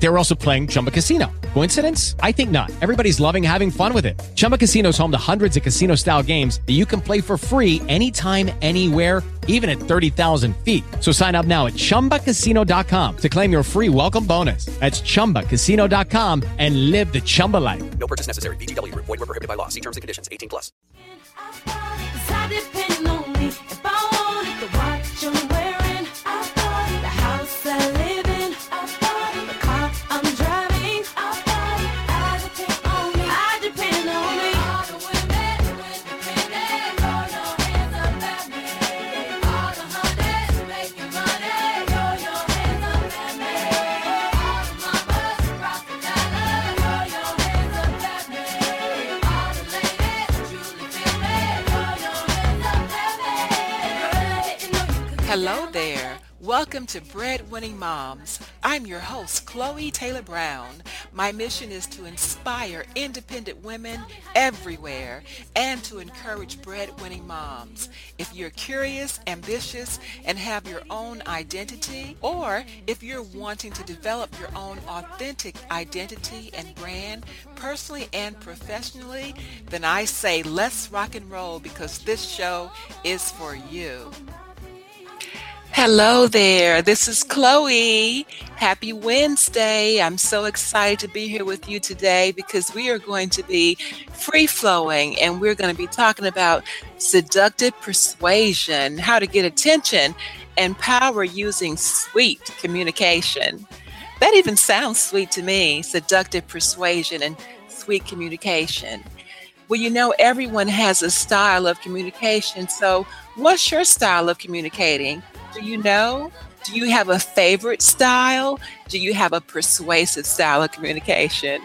They were also playing Chumba Casino. Coincidence? I think not. Everybody's loving having fun with it. Chumba Casino is home to hundreds of casino style games that you can play for free anytime, anywhere, even at 30,000 feet. So sign up now at chumbacasino.com to claim your free welcome bonus. That's chumbacasino.com and live the Chumba life. No purchase necessary. VGW Group. Void were prohibited by law. See terms and conditions. 18 plus. Welcome to Breadwinning Moms. I'm your host, Chloe Taylor Brown. My mission is to inspire independent women everywhere and to encourage breadwinning moms. If you're curious, ambitious, and have your own identity, or if you're wanting to develop your own authentic identity and brand, personally and professionally, then I say let's rock and roll because this show is for you. Hello there. This is Chloe. Happy Wednesday. I'm so excited to be here with you today because we are going to be free flowing and we're going to be talking about seductive persuasion, how to get attention and power using sweet communication. That even sounds sweet to me seductive persuasion and sweet communication. Well, you know, everyone has a style of communication. So, what's your style of communicating? Do you know? Do you have a favorite style? Do you have a persuasive style of communication?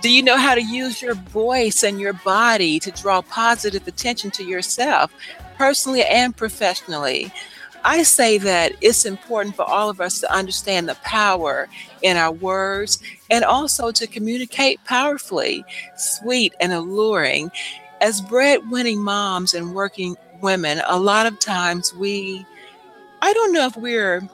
Do you know how to use your voice and your body to draw positive attention to yourself, personally and professionally? I say that it's important for all of us to understand the power in our words and also to communicate powerfully, sweet and alluring. As breadwinning moms and working women, a lot of times we, I don't know if we're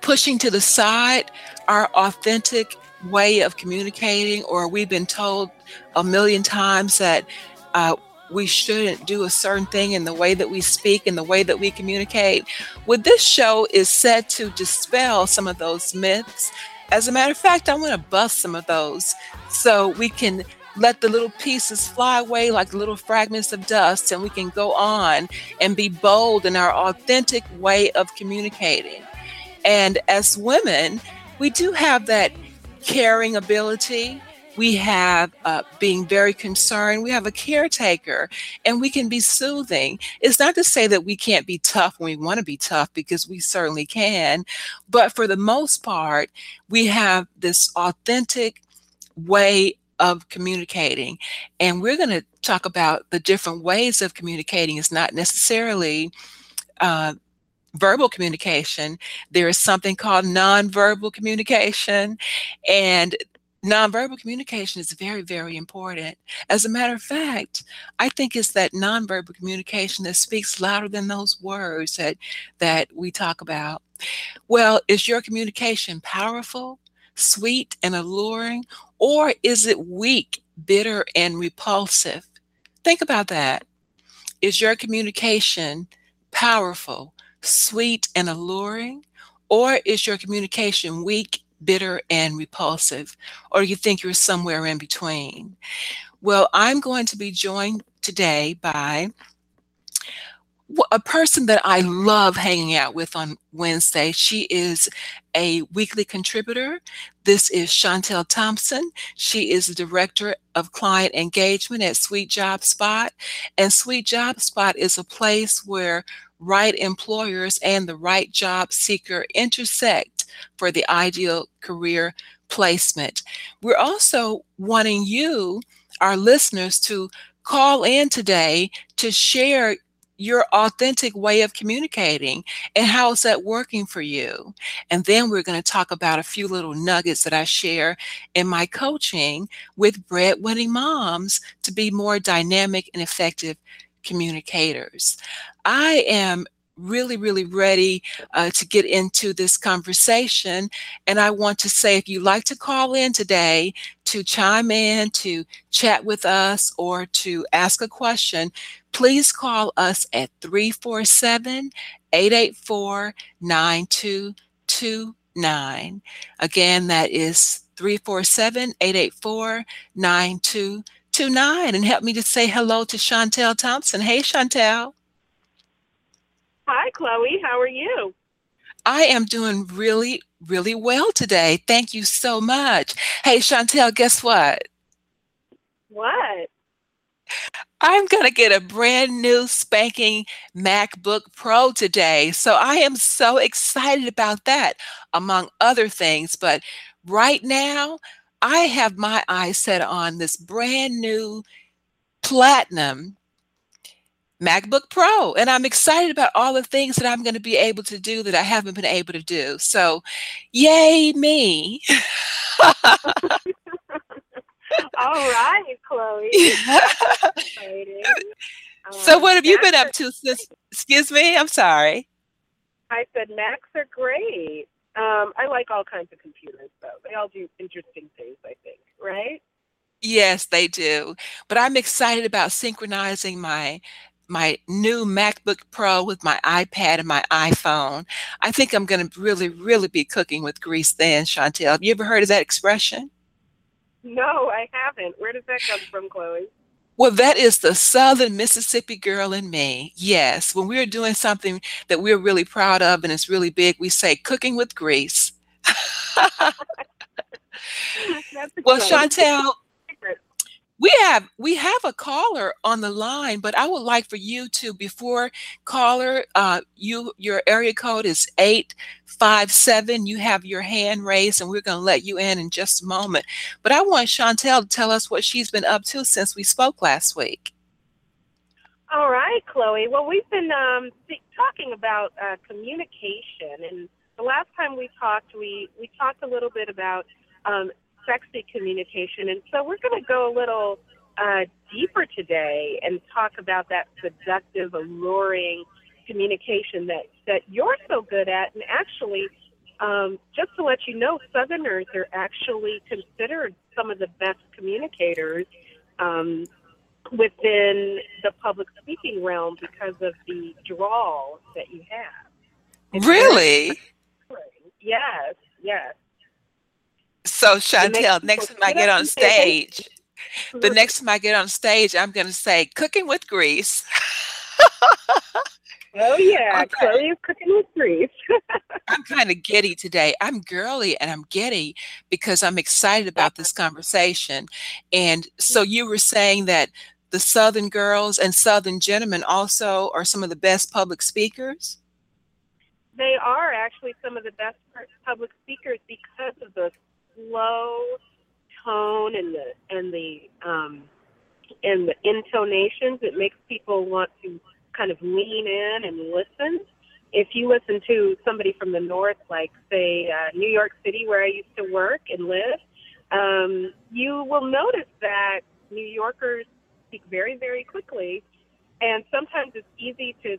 pushing to the side our authentic way of communicating, or we've been told a million times that uh, we shouldn't do a certain thing in the way that we speak and the way that we communicate. Well, this show is set to dispel some of those myths. As a matter of fact, I want to bust some of those so we can let the little pieces fly away like little fragments of dust and we can go on and be bold in our authentic way of communicating. And as women, we do have that caring ability. We have uh, being very concerned. We have a caretaker and we can be soothing. It's not to say that we can't be tough when we want to be tough because we certainly can. But for the most part, we have this authentic way of communicating. And we're going to talk about the different ways of communicating. It's not necessarily uh, verbal communication. There is something called nonverbal communication. And nonverbal communication is very, very important. As a matter of fact, I think it's that nonverbal communication that speaks louder than those words that, that we talk about. Well, is your communication powerful, sweet, and alluring, or is it weak, bitter, and repulsive? Think about that. Is your communication powerful, sweet, and alluring, or is your communication weak, bitter, and repulsive? Or do you think you're somewhere in between? Well, I'm going to be joined today by a person that I love hanging out with on Wednesday. She is a weekly contributor. This is Chantel Thompson. She is the director of client engagement at Sweet Job Spot. And Sweet Job Spot is a place where right employers and the right job seeker intersect for the ideal career placement. We're also wanting you, our listeners, to call in today to share your authentic way of communicating and how is that working for you. And then we're going to talk about a few little nuggets that i share in my coaching with breadwinning moms to be more dynamic and effective communicators. I am really, really ready uh, to get into this conversation. And I want to say if you'd like to call in today to chime in, to chat with us, or to ask a question, please call us at 347 884 9229. Again, that is 347 884 9229. And help me to say hello to Chantel Thompson. Hey, Chantel. Hi, Chloe. How are you? I am doing really, really well today. Thank you so much. Hey, Chantel, guess what? What? I'm going to get a brand new spanking MacBook Pro today. So I am so excited about that, among other things. But right now, I have my eyes set on this brand new platinum MacBook Pro. And I'm excited about all the things that I'm going to be able to do that I haven't been able to do. So, yay, me. All right, Chloe. Exciting. so, Um, what have you been up to since? Excuse me, I'm sorry. I said Macs are great. Um, I like all kinds of computers, though. They all do interesting things, I think, right? Yes, they do. But I'm excited about synchronizing my my new MacBook Pro with my iPad and my iPhone. I think I'm going to really, really be cooking with grease then, Chantel. Have you ever heard of that expression? No, I haven't. Where does that come from, Chloe? Well, that is the Southern Mississippi girl in me. Yes, when we're doing something that we're really proud of and it's really big, we say cooking with grease. Well. Chantel. We have we have a caller on the line, but I would like for you to before caller, uh, you your area code is eight five seven. You have your hand raised, and we're going to let you in in just a moment. But I want Chantel to tell us what she's been up to since we spoke last week. All right, Chloe. Well, we've been um, talking about uh, communication, and the last time we talked, we we talked a little bit about um, sexy communication, and so we're going to go a little uh, deeper today and talk about that seductive, alluring communication that that you're so good at, and actually. Um, just to let you know, Southerners are actually considered some of the best communicators um, within the public speaking realm because of the drawl that you have. It's Really? Yes, yes. So Chantel, people next time I get on stage, the next time I get on stage, I'm going to say cooking with grease. Oh yeah, Okay. Chloe is cooking with grease. I'm kind of giddy today. I'm girly and I'm giddy because I'm excited about this conversation. And so you were saying that the Southern girls and Southern gentlemen also are some of the best public speakers. they are actually some of the best public speakers because of the slow tone and the and the um, and the intonations. It makes people want to kind of lean in and listen. If you listen to somebody from the north, like say uh, New York City, where I used to work and live, um, you will notice that New Yorkers speak very, very quickly, and sometimes it's easy to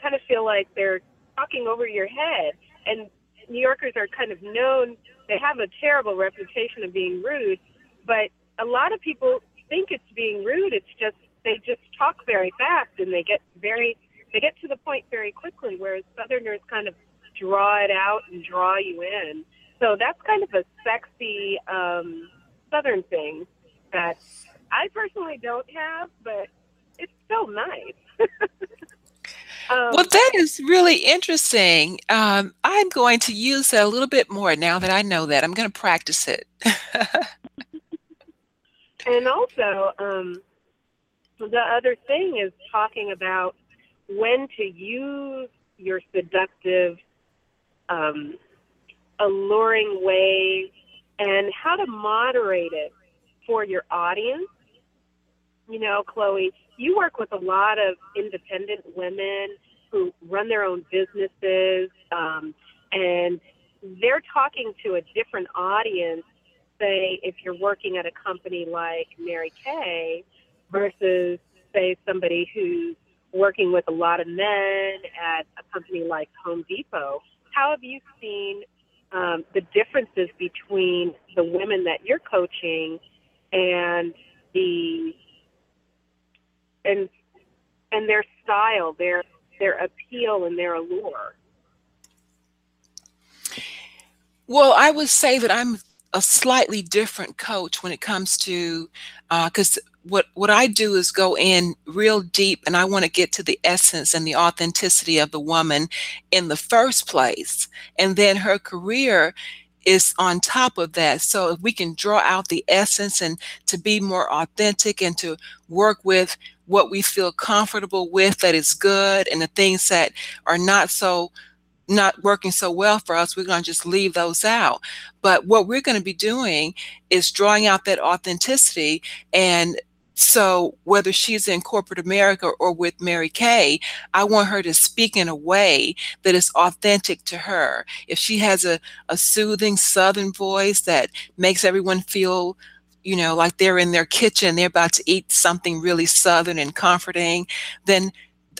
kind of feel like they're talking over your head. And New Yorkers are kind of known, they have a terrible reputation of being rude, but a lot of people think it's being rude. It's just, they just talk very fast and they get very, they get to the point very quickly, whereas Southerners kind of draw it out and draw you in. So that's kind of a sexy um, Southern thing that I personally don't have, but it's still nice. um, Well, that is really interesting. Um, I'm going to use that a little bit more now that I know that. I'm going to practice it. And also, um, the other thing is talking about when to use your seductive, um, alluring ways and how to moderate it for your audience. You know, Chloe, you work with a lot of independent women who run their own businesses, um, and they're talking to a different audience. Say, if you're working at a company like Mary Kay versus say somebody who's working with a lot of men at a company like Home Depot. How have you seen um, the differences between the women that you're coaching and the and and their style, their their appeal, and their allure? Well, I would say that I'm a slightly different coach when it comes to uh, because what what I do is go in real deep and I want to get to the essence and the authenticity of the woman in the first place and then her career is on top of that so if we can draw out the essence and to be more authentic and to work with what we feel comfortable with that is good and the things that are not so not working so well for us, we're going to just leave those out. But what we're going to be doing is drawing out that authenticity. And so, whether she's in corporate America or with Mary Kay, I want her to speak in a way that is authentic to her. If she has a, a soothing Southern voice that makes everyone feel you know, like they're in their kitchen, they're about to eat something really Southern and comforting, then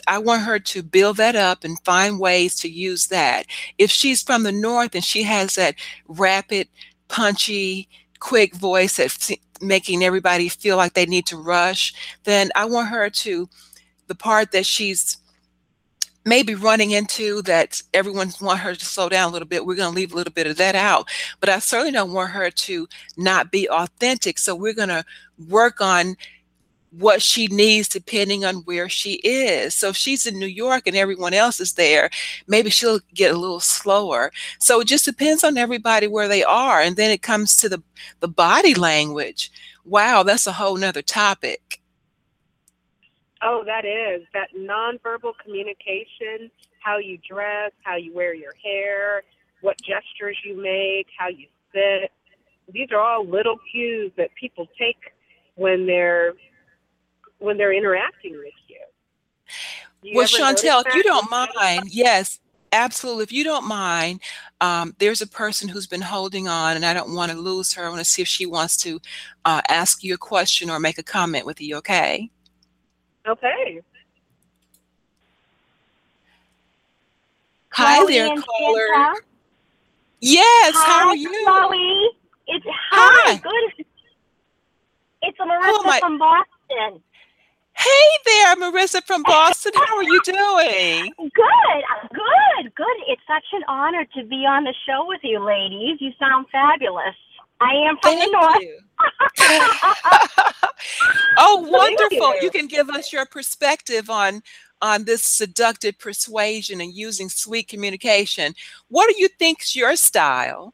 I want her to build that up and find ways to use that. If she's from the North and she has that rapid, punchy, quick voice that's making everybody feel like they need to rush, then I want her to, the part that she's maybe running into that everyone want her to slow down a little bit we're going to leave a little bit of that out but i certainly don't want her to not be authentic so we're going to work on what she needs depending on where she is. So if she's in New York and everyone else is there, maybe she'll get a little slower. So it just depends on everybody where they are. And then it comes to the, the body language. Wow, that's a whole nother topic. Oh, that is that nonverbal communication, how you dress, how you wear your hair, what gestures you make, how you sit. These are all little cues that people take when they're when they're interacting with you. you well, Chantel, if you don't mind, yes, absolutely. If you don't mind, um, there's a person who's been holding on, and I don't want to lose her. I want to see if she wants to uh, ask you a question or make a comment with you. Okay. Okay. Hi Chloe there, caller. Santa. Yes. Hi, how are you? Chloe. It's Hi. hi. Good. It's Marissa am I- from Boston. Hey there, Marissa from Boston. How are you doing? Good. Good. Good. It's such an honor to be on the show with you, ladies. You sound fabulous. I am from Thank the north. you. oh, wonderful! you. You can give us your perspective on on this seductive persuasion and using sweet communication. What do you think's your style?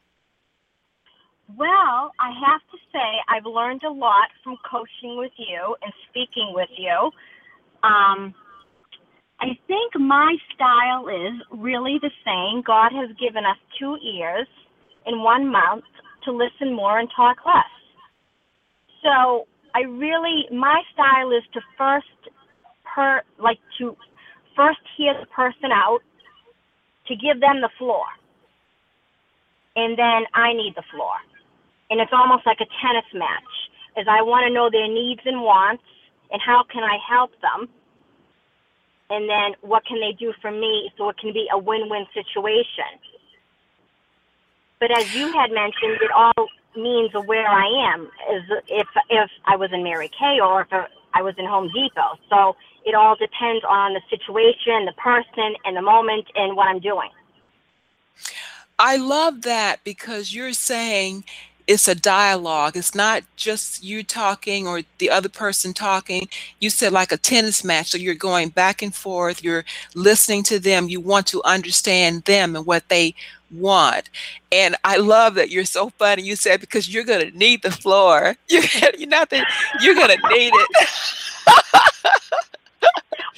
Well, I have to say I've learned a lot from coaching with you and speaking with you. Um, I think my style is really the same. God has given us two ears and one mouth to listen more and talk less. So I really, my style is to first, per like to first hear the person out, to give them the floor, and then I need the floor. And it's almost like a tennis match as i want to know their needs and wants and how can i help them? And then what can they do for me so it can be a win-win situation but as you had mentioned it all means where i am is if if i was in mary kay or if i was in home depot. So it all depends on the situation the person and the moment and what i'm doing. I love that because you're saying it's a dialogue. It's not just you talking or the other person talking. You said like a tennis match. So you're going back and forth, you're listening to them, you want to understand them and what they want. And I love that you're so funny. You said because you're gonna need the floor. You're, you're not that you're gonna need it.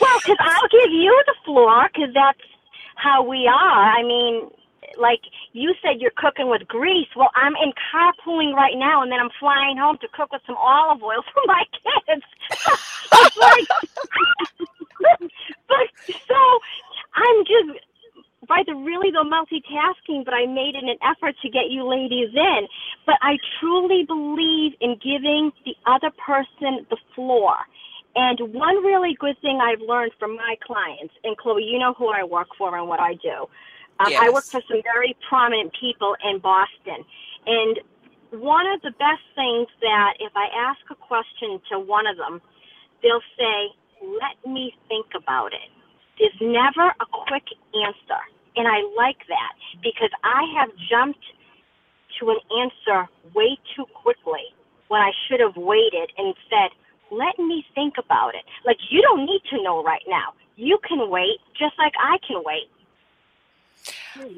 Well, because I'll give you the floor, because that's how we are. I mean, like you said you're cooking with grease. Well, I'm in carpooling right now, and then I'm flying home to cook with some olive oil for my kids. it's like, but so I'm just by the really the multitasking, but I made it an effort to get you ladies in. But I truly believe in giving the other person the floor. And one really good thing I've learned from my clients, and Chloe, you know who I work for and what I do. Um, I work for some very prominent people in Boston. And one of the best things that if I ask a question to one of them, they'll say, let me think about it. There's never a quick answer. And I like that because I have jumped to an answer way too quickly when I should have waited and said, let me think about it. Like, you don't need to know right now. You can wait just like I can wait.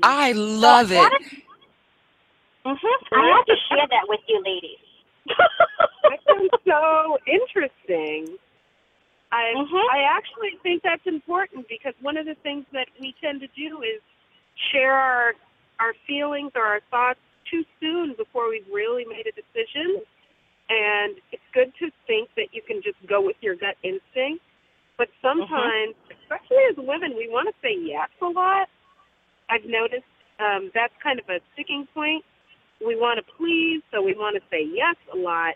I love it. hmm I have to share that with you ladies. That sounds so interesting. I Mhm. I actually think that's important because one of the things that we tend to do is share our our feelings or our thoughts too soon before we've really made a decision. And it's good to think that you can just go with your gut instinct. But sometimes, especially as women, we want to say yes a lot. I've noticed um, that's kind of a sticking point. We want to please, so we want to say yes a lot,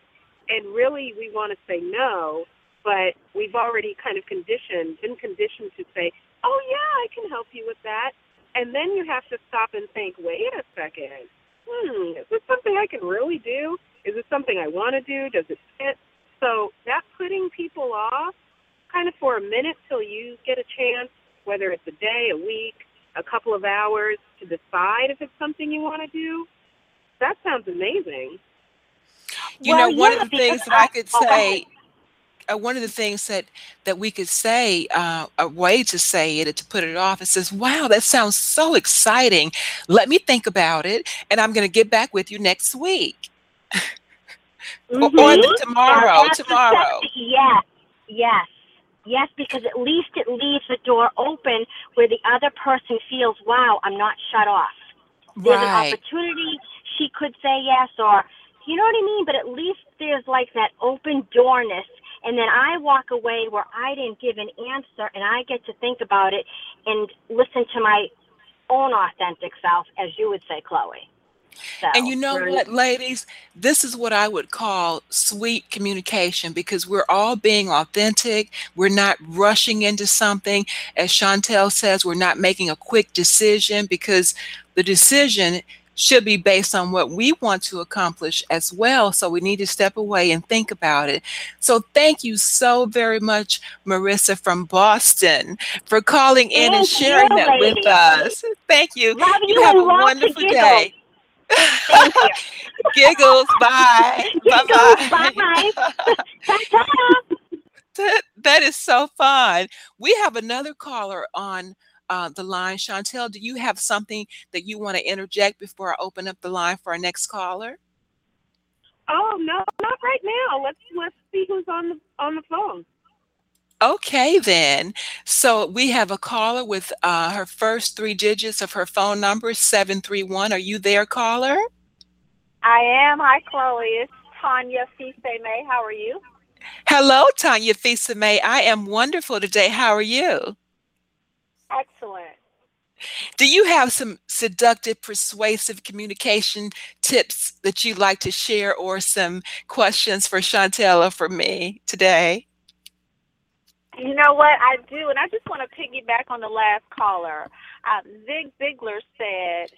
and really we want to say no. But we've already kind of conditioned, been conditioned to say, "Oh yeah, I can help you with that," and then you have to stop and think, "Wait a second, hmm, is this something I can really do? Is this something I want to do? Does it fit?" So that putting people off, kind of for a minute till you get a chance, whether it's a day, a week, a couple of hours to decide if it's something you want to do. That sounds amazing. You Well, know, one yeah, of the things that I could go ahead. say, uh, one of the things that that we could say, uh, a way to say it, to put it off, it says, "Wow, that sounds so exciting. Let me think about it, and I'm going to get back with you next week or, or the tomorrow. Tomorrow, second- Yes, yes, yes, because at least it leaves the door open where the other person feels, wow, I'm not shut off. There's an opportunity. She could say yes, or you know what I mean. But at least there's like that open doorness, and then I walk away where I didn't give an answer, and I get to think about it and listen to my own authentic self, as you would say, Chloe. So, And you know what, ladies? This is what I would call sweet communication because we're all being authentic. We're not rushing into something. As Chantel says, we're not making a quick decision because the decision should be based on what we want to accomplish as well. So we need to step away and think about it. So thank you so very much, Marissa from Boston, for calling in and sharing you, that with us. Thank you. Love you You have a wonderful day. Giggles. Bye. Giggles, bye. That, that is so fun. We have another caller on uh, the line. Chantel, do you have something that you want to interject before I open up the line for our next caller? Oh no, not right now. Let's let's see who's on the on the phone. Okay, then. So we have a caller with uh, her first three digits of her phone number, 731. Are you there, caller? I am. Hi, Chloe. It's Tanya May. How are you? Hello, Tanya Fisa-May. I am wonderful today. How are you? Excellent. Do you have some seductive, persuasive communication tips that you'd like to share or some questions for Chantel or for me today? You know what? I do. And I just want to piggyback on the last caller. Uh, Zig Ziglar said,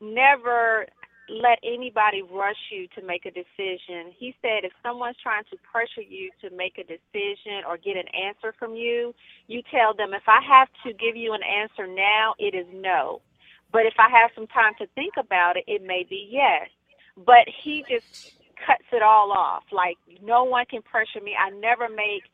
never let anybody rush you to make a decision. He said, if someone's trying to pressure you to make a decision or get an answer from you, you tell them, if I have to give you an answer now, it is no. But if I have some time to think about it, it may be yes. But he just cuts it all off. Like, no one can pressure me. I never make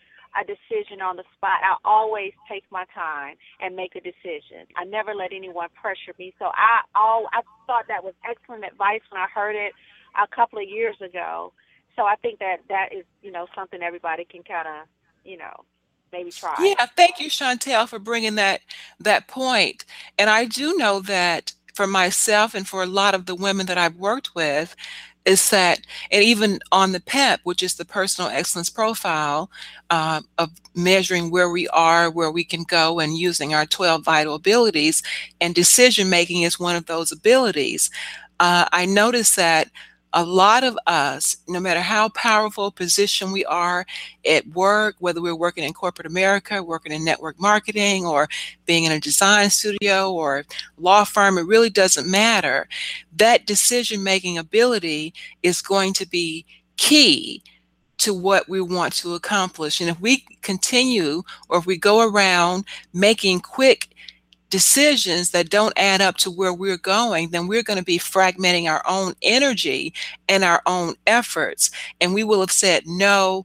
a decision on the spot. I always take my time and make a decision. I never let anyone pressure me. So I all I thought that was excellent advice when I heard it a couple of years ago. So I think that that is, you know, something everybody can kind of, you know, maybe try. Yeah, thank you, Chantel, for bringing that that point. And I do know that for myself and for a lot of the women that I've worked with is that, and even on the PEP, which is the personal excellence profile uh, of measuring where we are, where we can go, and using our 12 vital abilities, and decision making is one of those abilities. Uh, I noticed that a lot of us, no matter how powerful position we are at work, whether we're working in corporate America, working in network marketing, or being in a design studio or law firm, it really doesn't matter. That decision making ability is going to be key to what we want to accomplish. And if we continue or if we go around making quick decisions that don't add up to where we're going, then we're going to be fragmenting our own energy and our own efforts. And we will have said no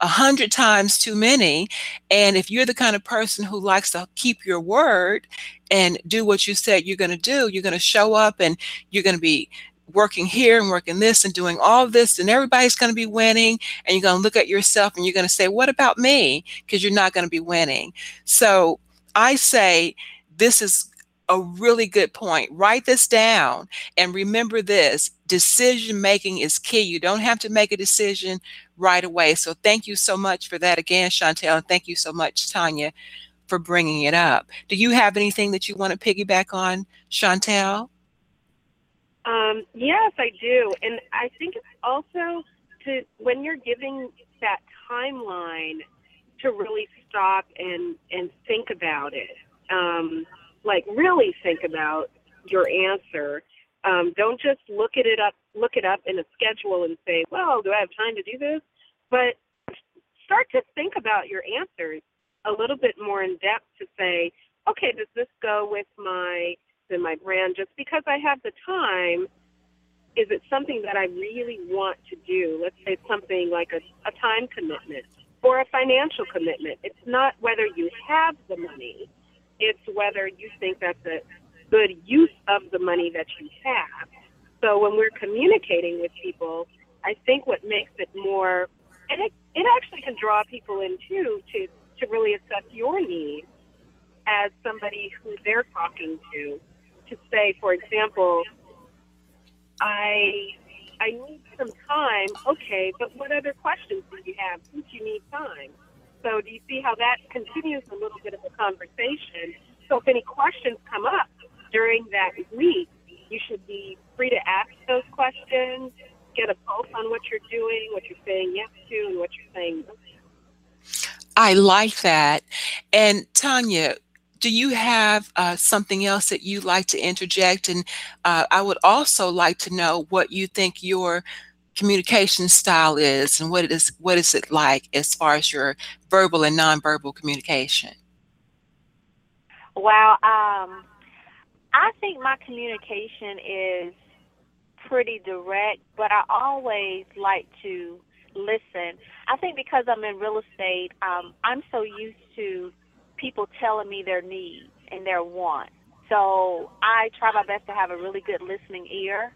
a hundred times too many. And if you're the kind of person who likes to keep your word and do what you said you're going to do, you're going to show up and you're going to be working here and working this and doing all this, and everybody's going to be winning. And you're going to look at yourself and you're going to say, What about me? Because you're not going to be winning. So I say, this is a really good point. Write this down and remember this decision making is key. You don't have to make a decision right away. So, thank you so much for that again, Chantel. And thank you so much, Tanya, for bringing it up. Do you have anything that you want to piggyback on, Chantel? Um, yes, I do. And I think it's also to when you're giving that timeline to really stop and, and think about it um, like really think about your answer. Um, don't just look at it up, look it up in a schedule and say, "Well, do I have time to do this?" But start to think about your answers a little bit more in depth to say, "Okay, does this go with my in my brand just because I have the time?" Is it something that I really want to do? Let's say something like a, a time commitment or a financial commitment. It's not whether you have the money, it's whether you think that's a good use of the money that you have. So when we're communicating with people, I think what makes it more, and it, it actually can draw people in too to, to really assess your needs as somebody who they're talking to. To say, for example, I I need some time. Okay, but what other questions do you have since you need time? So do you see how that continues a little bit of a conversation? So if any questions come up during that week, you should be free to ask those questions, get a pulse on what you're doing, what you're saying yes to, and what you're saying no. I like that. And Tanya, do you have uh, something else that you'd like to interject? And uh, I would also like to know what you think your communication style is and what it is what is it like as far as your verbal and nonverbal communication Well, um, I think my communication is pretty direct, but I always like to listen. I think because I'm in real estate, um, I'm so used to people telling me their needs and their wants. So I try my best to have a really good listening ear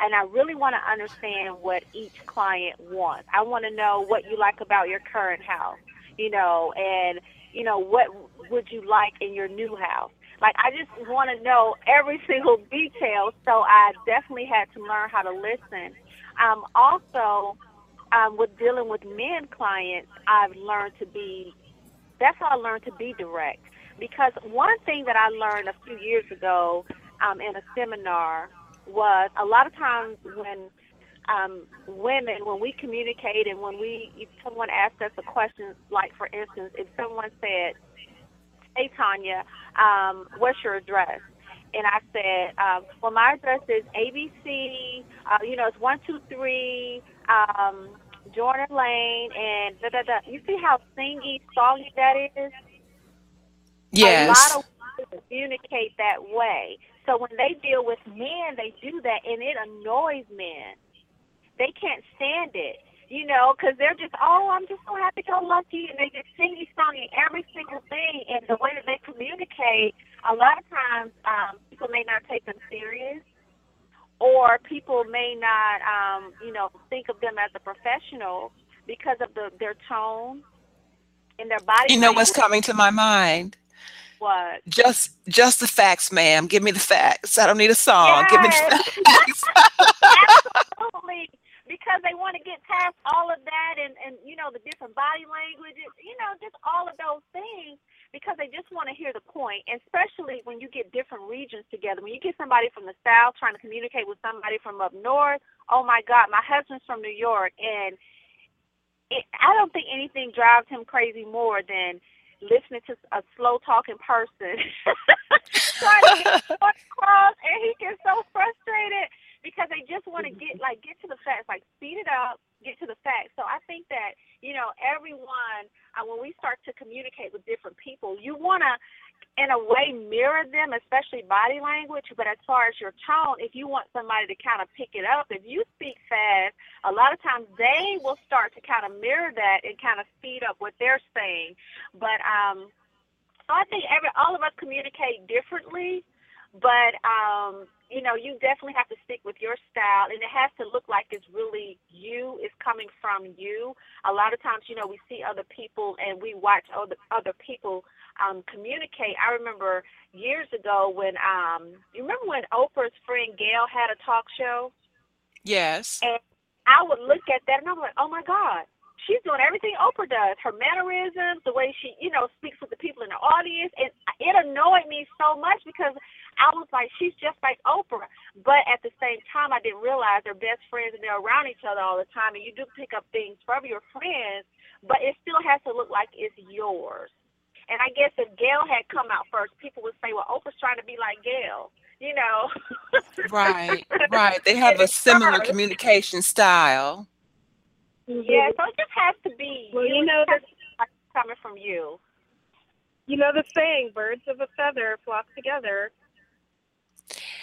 and I really want to understand what each client wants. I want to know what you like about your current house, you know, and you know what would you like in your new house. Like I just want to know every single detail, so I definitely had to learn how to listen. Um, also, um, with dealing with men clients, I've learned to be. That's how I learned to be direct. Because one thing that I learned a few years ago um, in a seminar was a lot of times when um, women, when we communicate and when we, if someone asks us a question, like for instance, if someone said, "Hey Tanya, um, what's your address?" and I said, um, "Well, my address is ABC. Uh, you know, it's one two three um, Jordan Lane, and da da da." You see how singy, songy that is? yes A lot of women communicate that way. So when they deal with men, they do that, and it annoys men. They can't stand it, you know, because they're just, oh, I'm just so happy to go lucky, and they just singy songy every single thing. And the way that they communicate, a lot of times um, people may not take them serious, or people may not, um, you know, think of them as a professional because of the their tone and their body. you know what's coming to my mind What? Just just the facts, ma'am. Give me the facts. I don't need a song. Give me the facts. Absolutely. Because they want to get past all of that and, and you know, the different body languages, you know, just all of those things because they just want to hear the point. And especially when you get different regions together. When you get somebody from the South trying to communicate with somebody from up north, oh my God, my husband's from New York and it, I don't think anything drives him crazy more than listening to a slow talking person. Trying to get across and he gets so frustrated because they just want to get like get to the facts like speed it up get to the facts. So i think that you know everyone uh, when we start to communicate with different people you want to in a way mirror them especially body language. But as far as your tone if you want somebody to kind of pick it up if you speak fast a lot of times they will start to kind of mirror that and kind of speed up what they're saying. But um so i think every all of us communicate differently but um you know you definitely have to stick with your style and it has to look like it's really you it's coming from you. A lot of times you know we see other people and we watch other other people um communicate i remember years ago when um you remember when oprah's friend gail had a talk show yes. and I would look at that and I'm like, oh my God, she's doing everything Oprah does. Her mannerisms, the way she, you know, speaks with the people in the audience. And it annoyed me so much because I was like, she's just like Oprah. But at the same time, I didn't realize they're best friends and they're around each other all the time. And you do pick up things from your friends, but it still has to look like it's yours. And I guess if Gail had come out first, people would say, well, Oprah's trying to be like Gail, you know. Right, right. They have a similar her. communication style. Yeah, so it just has to be Well, you. you know has to be like coming from you. You know the saying, birds of a feather flock together.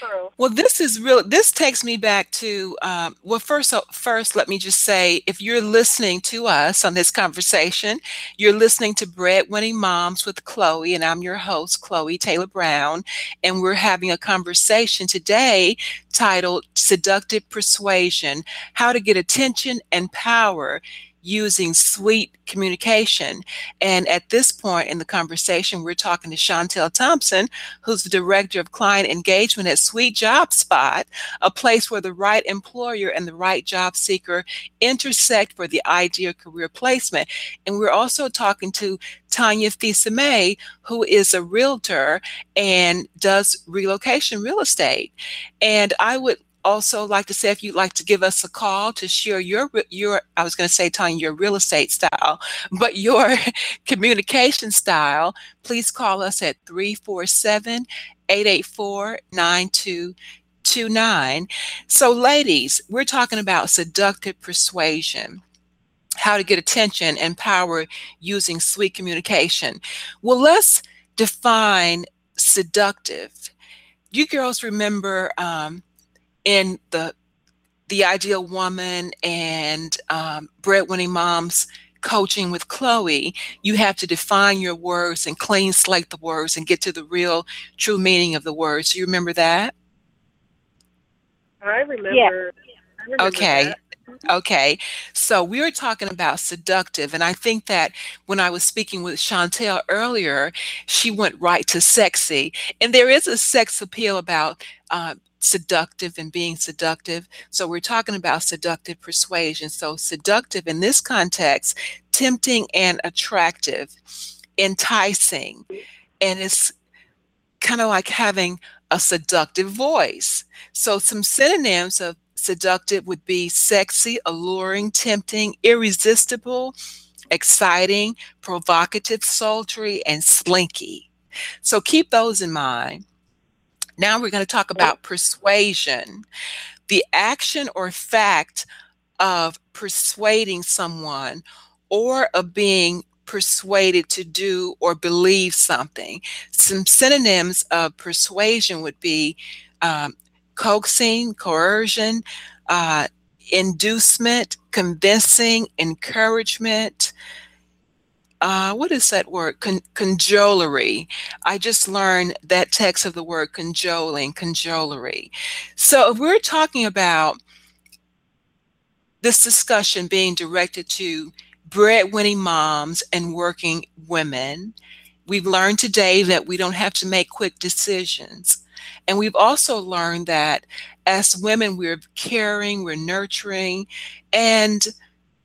True. Well, this is real. This takes me back to um, well, first, so first, let me just say, if you're listening to us on this conversation, you're listening to Breadwinning Moms with Chloe, and I'm your host, Chloe Taylor Brown, and we're having a conversation today titled "Seductive Persuasion: How to Get Attention and Power." Using sweet communication. And at this point in the conversation, we're talking to Chantel Thompson, who's the director of client engagement at Sweet Job Spot, a place where the right employer and the right job seeker intersect for the ideal career placement. And we're also talking to Tanya Fisa-May, who is a realtor and does relocation real estate. And I would also like to say if you'd like to give us a call to share your your I was going to say Tanya your real estate style, but your communication style, please call us at 347 884 9229. So, ladies, we're talking about seductive persuasion, how to get attention and power using sweet communication. Well, let's define seductive. You girls remember um, in the the ideal woman and um, breadwinning moms coaching with Chloe, you have to define your words and clean slate the words and get to the real, true meaning of the words. Do you remember that? I remember. I remember Okay. that. Okay. So we were talking about seductive. And I think that when I was speaking with Chantel earlier, she went right to sexy. And there is a sex appeal about uh, seductive and being seductive. So we're talking about seductive persuasion. So seductive in this context, tempting and attractive, enticing. And it's kind of like having a seductive voice. So some synonyms of seductive would be sexy, alluring, tempting, irresistible, exciting, provocative, sultry, and slinky. So keep those in mind. Now we're going to talk about persuasion, the action or fact of persuading someone or of being persuaded to do or believe something. Some synonyms of persuasion would be um, coaxing, coercion, uh, inducement, convincing, encouragement. Uh, what is that word? Con- cajolery. I just learned that text of the word cajoling, cajolery. So if we're talking about this discussion being directed to breadwinning moms and working women, We've learned today that we don't have to make quick decisions. And we've also learned that as women, we're caring, we're nurturing, and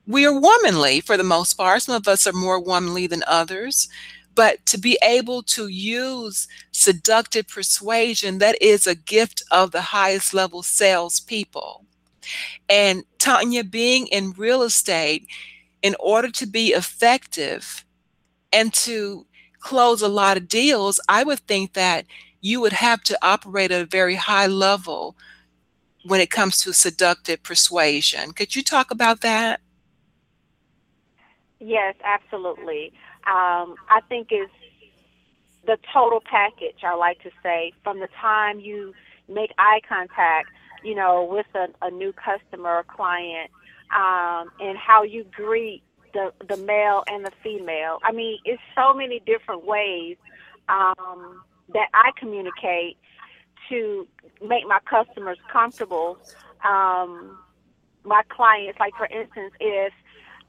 we are womanly for the most part. Some of us are more womanly than others. But to be able to use seductive persuasion, that is a gift of the highest level salespeople. And Tanya, being in real estate, in order to be effective and to close a lot of deals, I would think that you would have to operate at a very high level when it comes to seductive persuasion. Could you talk about that? Yes, absolutely. Um, I think it's the total package, I like to say, from the time you make eye contact, you know, with a, a new customer or client, um, and how you greet the, the male and the female. I mean, it's so many different ways um, that I communicate to make my customers comfortable. Um, my clients, like for instance, if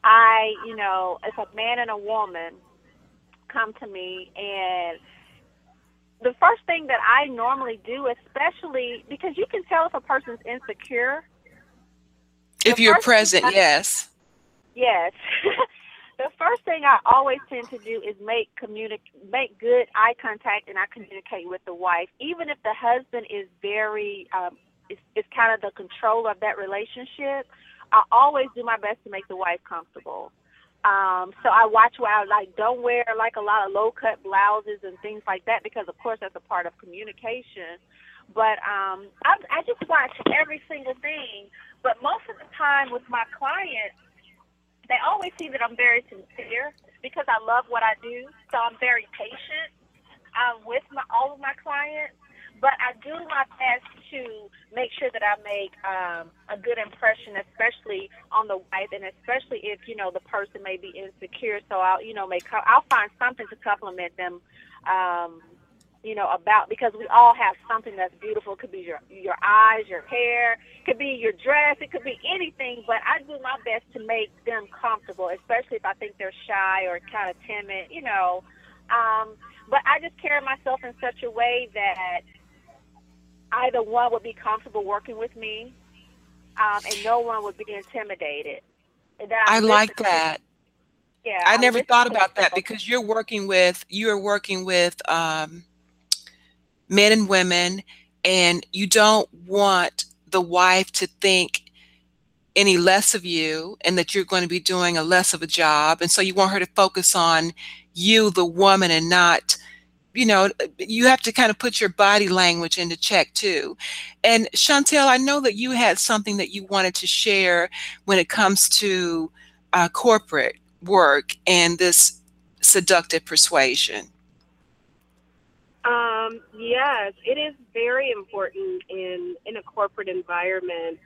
I, you know, if a man and a woman come to me and the first thing that I normally do, especially because you can tell if a person's insecure. If you're present, I- yes. Yes. the first thing I always tend to do is make communic make good eye contact and I communicate with the wife, even if the husband is very um, is, is kind of the controller of that relationship. I always do my best to make the wife comfortable. Um, so I watch where I like don't wear like a lot of low cut blouses and things like that because of course that's a part of communication. But um, I, I just watch every single thing. But most of the time with my clients, they always see that I'm very sincere because I love what I do. So I'm very patient um, with my all of my clients. But I do my best to make sure that I make um, a good impression, especially on the wife, and especially if you know the person may be insecure. So I'll you know make I'll find something to compliment them. Um, you know about because we all have something that's beautiful. It could be your your eyes, your hair, it could be your dress, it could be anything. But I do my best to make them comfortable, especially if I think they're shy or kind of timid. You know, um, but I just carry myself in such a way that either one would be comfortable working with me, um, and no one would be intimidated. I like that. Yeah, I never thought about that because you're working with you're working with um, men and women, and you don't want the wife to think any less of you, and that you're going to be doing a less of a job, and so you want her to focus on you, the woman, and not. You know, you have to kind of put your body language into check too. And Chantel, I know that you had something that you wanted to share when it comes to uh, corporate work and this seductive persuasion? Um, yes, it is very important in in a corporate environment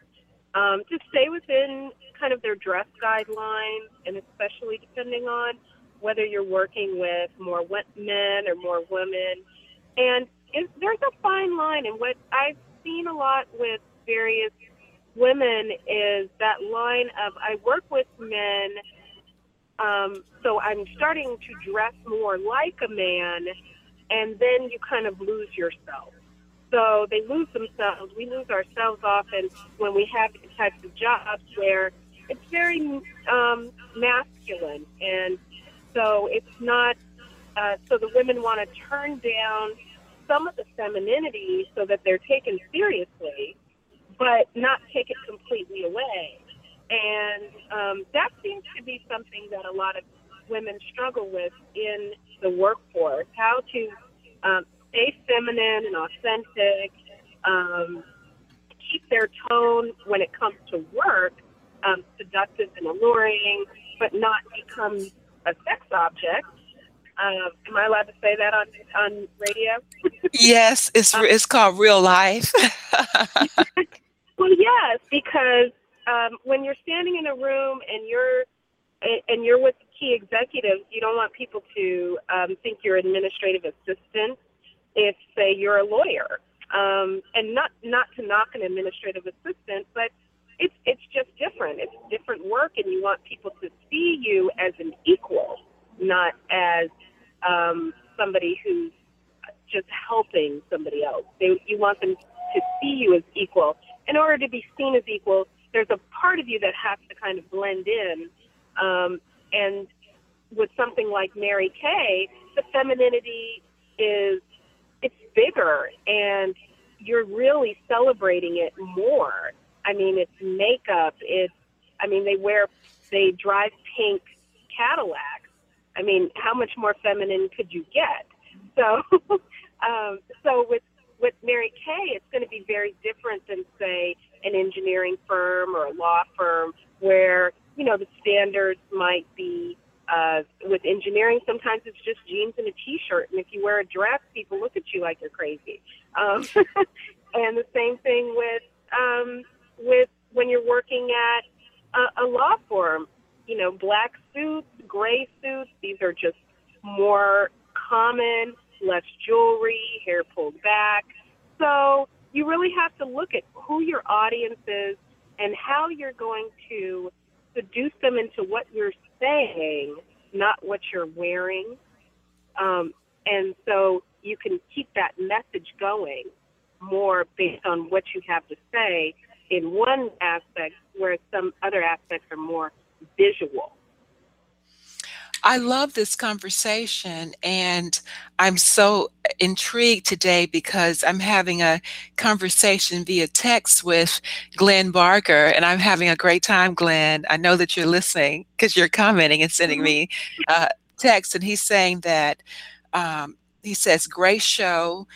um, to stay within kind of their dress guidelines, and especially depending on whether you're working with more men or more women. And there's a fine line, and what I've seen a lot with various women is that line of I work with men, um, so I'm starting to dress more like a man, and then you kind of lose yourself. So they lose themselves. We lose ourselves often when we have these types of jobs where it's very um, masculine, and so it's not. Uh, so the women want to turn down some of the femininity so that they're taken seriously, but not take it completely away. And um, that seems to be something that a lot of women struggle with in the workforce how to um, stay feminine and authentic, um, keep their tone when it comes to work um, seductive and alluring, but not become a sex object. Um, am I allowed to say that on on radio? Yes, it's it's called real life. Well, yes, because um, when you're standing in a room and you're and you're with key executives, you don't want people to um, think you're administrative assistant. If say you're a lawyer, um, and not not to knock an administrative assistant, but it's it's just different. It's different work, and you want people to see you as an equal, not as um, somebody who's just helping somebody else. They, you want them to see you as equal. In order to be seen as equal, there's a part of you that has to kind of blend in. Um, and with something like Mary Kay, the femininity is it's bigger and you're really celebrating it more. I mean, it's makeup. It's I mean, they wear they drive pink Cadillacs. I mean, how much more feminine could you get? So, um, so with with Mary Kay, it's going to be very different than say an engineering firm or a law firm where you know the standards might be uh, with engineering, sometimes it's just jeans and a t-shirt, and if you wear a dress, people look at you like you're crazy. Um, and the same thing with um, with when you're working at a, a law firm. You know, black suits, gray suits. These are just more common. Less jewelry, hair pulled back. So you really have to look at who your audience is and how you're going to seduce them into what you're saying, not what you're wearing. Um, and so you can keep that message going more based on what you have to say in one aspect, whereas some other aspects are more visual. I love this conversation and I'm so intrigued today because I'm having a conversation via text with Glenn Barker and I'm having a great time, Glenn. I know that you're listening because you're commenting and sending me uh, text and he's saying that um, he says, great show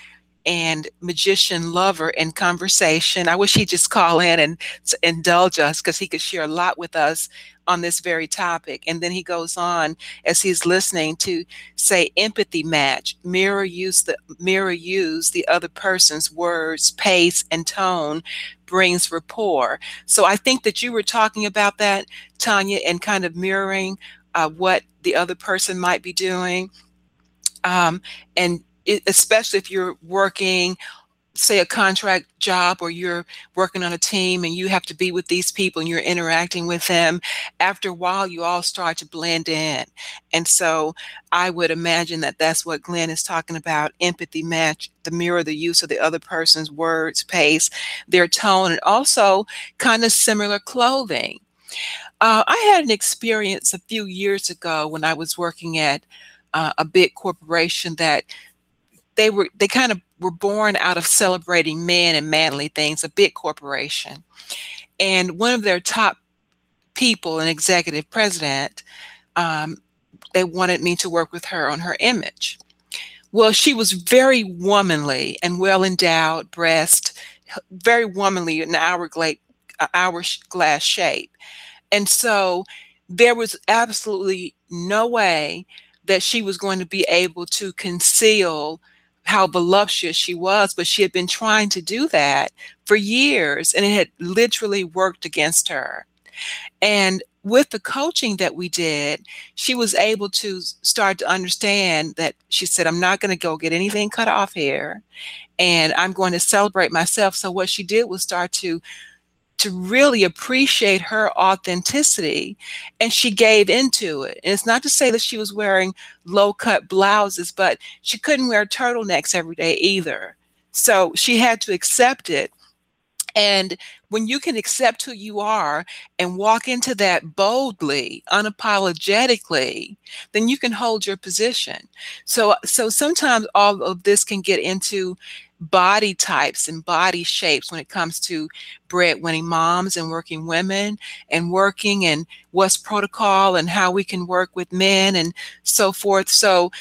and magician lover in conversation. I wish he'd just call in and indulge us because he could share a lot with us on this very topic. And then he goes on as he's listening to say empathy match, mirror use the mirror use the other person's words, pace, and tone brings rapport. So I think that you were talking about that, Tanya, and kind of mirroring uh, what the other person might be doing. Um, and especially if you're working say a contract job or you're working on a team and you have to be with these people and you're interacting with them after a while you all start to blend in. And so i would imagine that that's what glenn is talking about empathy match the mirror the use of the other person's words pace their tone and also kind of similar clothing. Uh, i had an experience a few years ago when i was working at uh, a big corporation that they were they kind of were born out of celebrating men and manly things a big corporation. And one of their top people an executive president um, they wanted me to work with her on her image. Well she was very womanly and well endowed breast very womanly in hourglass hourglass shape. And so there was absolutely no way that she was going to be able to conceal how voluptuous she was, but she had been trying to do that for years and it had literally worked against her. And with the coaching that we did, she was able to start to understand that she said, I'm not going to go get anything cut off here and I'm going to celebrate myself. So, what she did was start to to really appreciate her authenticity and she gave into it. And it's not to say that she was wearing low cut blouses, but she couldn't wear turtlenecks every day either. So she had to accept it. And when you can accept who you are and walk into that boldly, unapologetically, then you can hold your position. So so sometimes all of this can get into body types and body shapes when it comes to breadwinning moms and working women and working and what's protocol and how we can work with men and so forth. So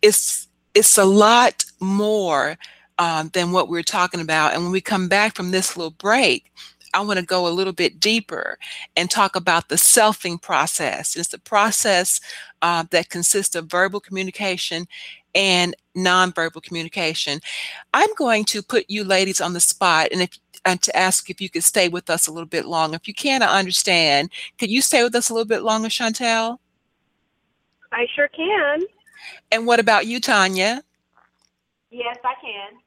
it's it's a lot more um, than what we're talking about. And when we come back from this little break, I want to go a little bit deeper and talk about the selfing process. It's the process uh, that consists of verbal communication and nonverbal communication. I'm going to put you ladies on the spot and if and to ask if you could stay with us a little bit longer. If you can, I understand. Could you stay with us a little bit longer, Chantel? I sure can. And what about you, Tanya? Yes, I can.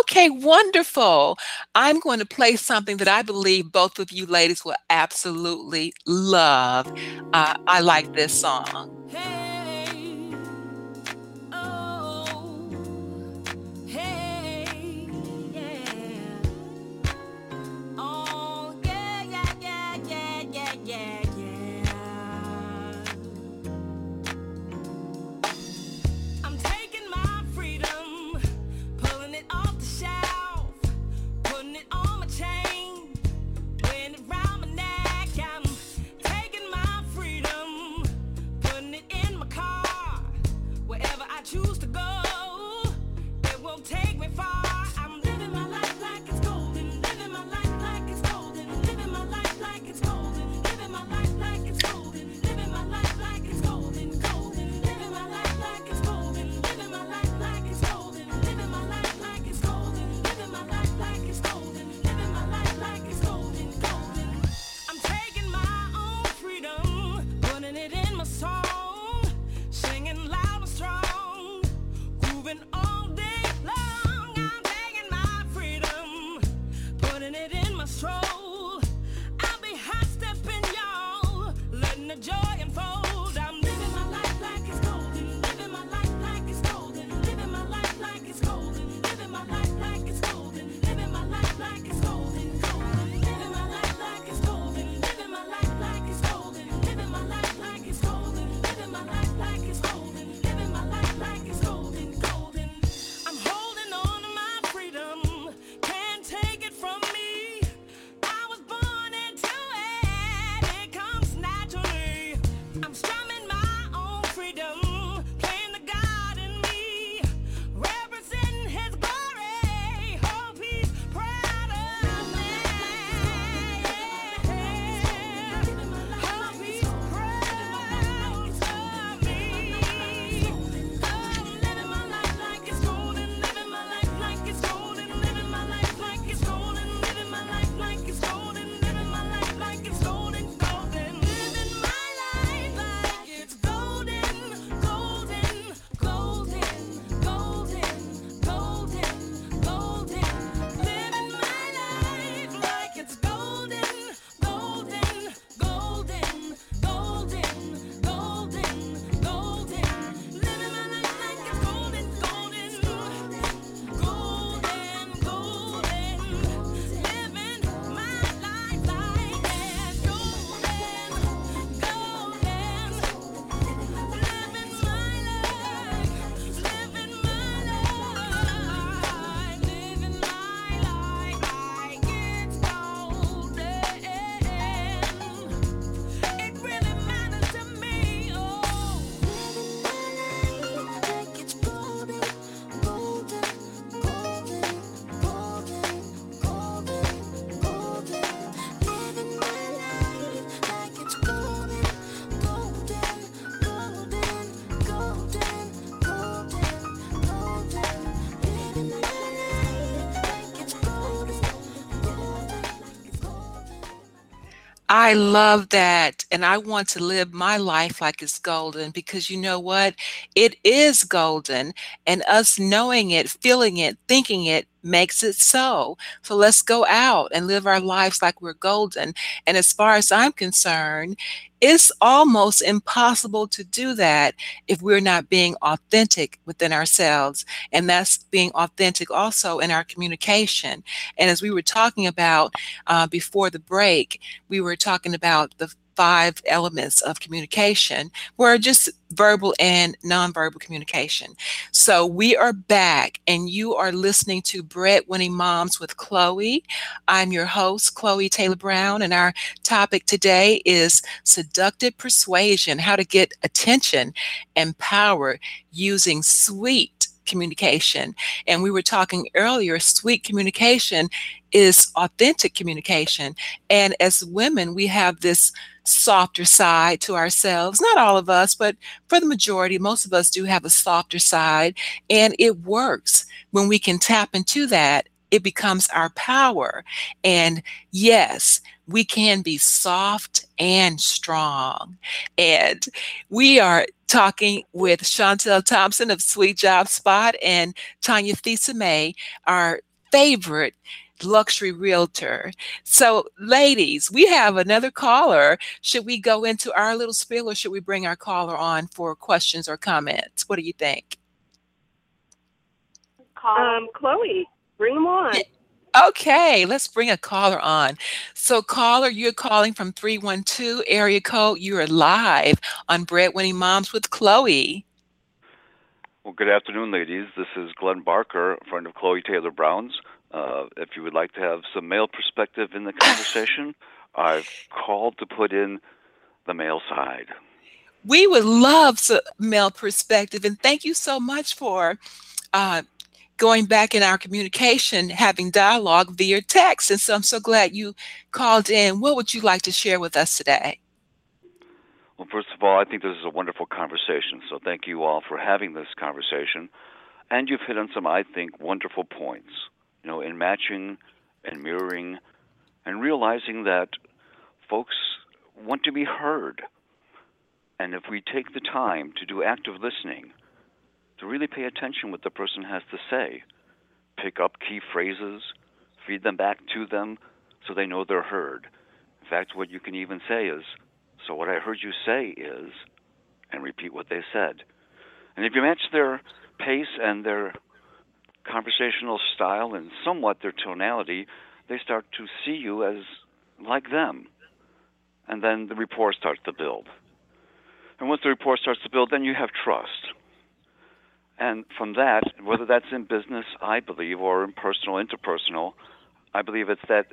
Okay, wonderful. I'm going to play something that I believe both of you ladies will absolutely love. Uh, I like this song. Hey, I love that. And I want to live my life like it's golden because you know what? It is golden. And us knowing it, feeling it, thinking it makes it so. So let's go out and live our lives like we're golden. And as far as I'm concerned, it's almost impossible to do that if we're not being authentic within ourselves. And that's being authentic also in our communication. And as we were talking about uh, before the break, we were talking about the five elements of communication were just verbal and nonverbal communication. So we are back and you are listening to Breadwinning Moms with Chloe. I'm your host, Chloe Taylor Brown, and our topic today is seductive persuasion, how to get attention and power using sweet communication. And we were talking earlier, sweet communication is authentic communication. And as women, we have this softer side to ourselves. Not all of us, but for the majority, most of us do have a softer side. And it works when we can tap into that. It becomes our power. And yes, we can be soft and strong. And we are talking with Chantel Thompson of Sweet Job Spot and Tanya Thisa May, our favorite luxury realtor. So, ladies, we have another caller. Should we go into our little spiel or should we bring our caller on for questions or comments? What do you think? Um, Chloe, bring them on. Okay, let's bring a caller on. So, caller, you're calling from 312 area code. You're live on Breadwinning Moms with Chloe. Well, good afternoon, ladies. This is Glenn Barker, a friend of Chloe Taylor Brown's. Uh, if you would like to have some male perspective in the conversation, I've called to put in the male side. We would love some male perspective, and thank you so much for uh, going back in our communication, having dialogue via text. And so I'm so glad you called in. What would you like to share with us today? Well, first of all, I think this is a wonderful conversation. So thank you all for having this conversation. And you've hit on some, I think, wonderful points. You know, in matching and mirroring and realizing that folks want to be heard. And if we take the time to do active listening, to really pay attention what the person has to say, pick up key phrases, feed them back to them so they know they're heard. In fact, what you can even say is, So what I heard you say is, and repeat what they said. And if you match their pace and their conversational style and somewhat their tonality, they start to see you as like them. And then the rapport starts to build. And once the rapport starts to build, then you have trust. And from that, whether that's in business, I believe, or in personal, interpersonal, I believe it's that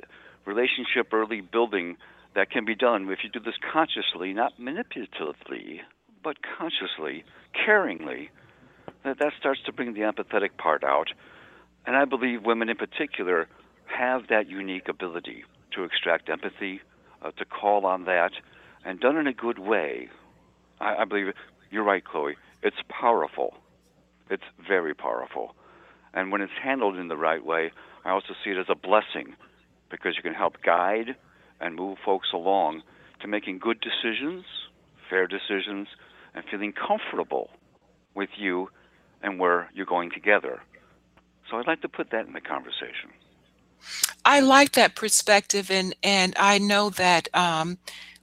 relationship early building that can be done if you do this consciously, not manipulatively, but consciously, caringly. That that starts to bring the empathetic part out. And I believe women in particular have that unique ability to extract empathy, uh, to call on that, and done in a good way. I, I believe you're right, Chloe. It's powerful. It's very powerful. And when it's handled in the right way, I also see it as a blessing because you can help guide and move folks along to making good decisions, fair decisions, and feeling comfortable with you and where you're going together. So I'd like to put that in the conversation. I like that perspective, and and I know that um,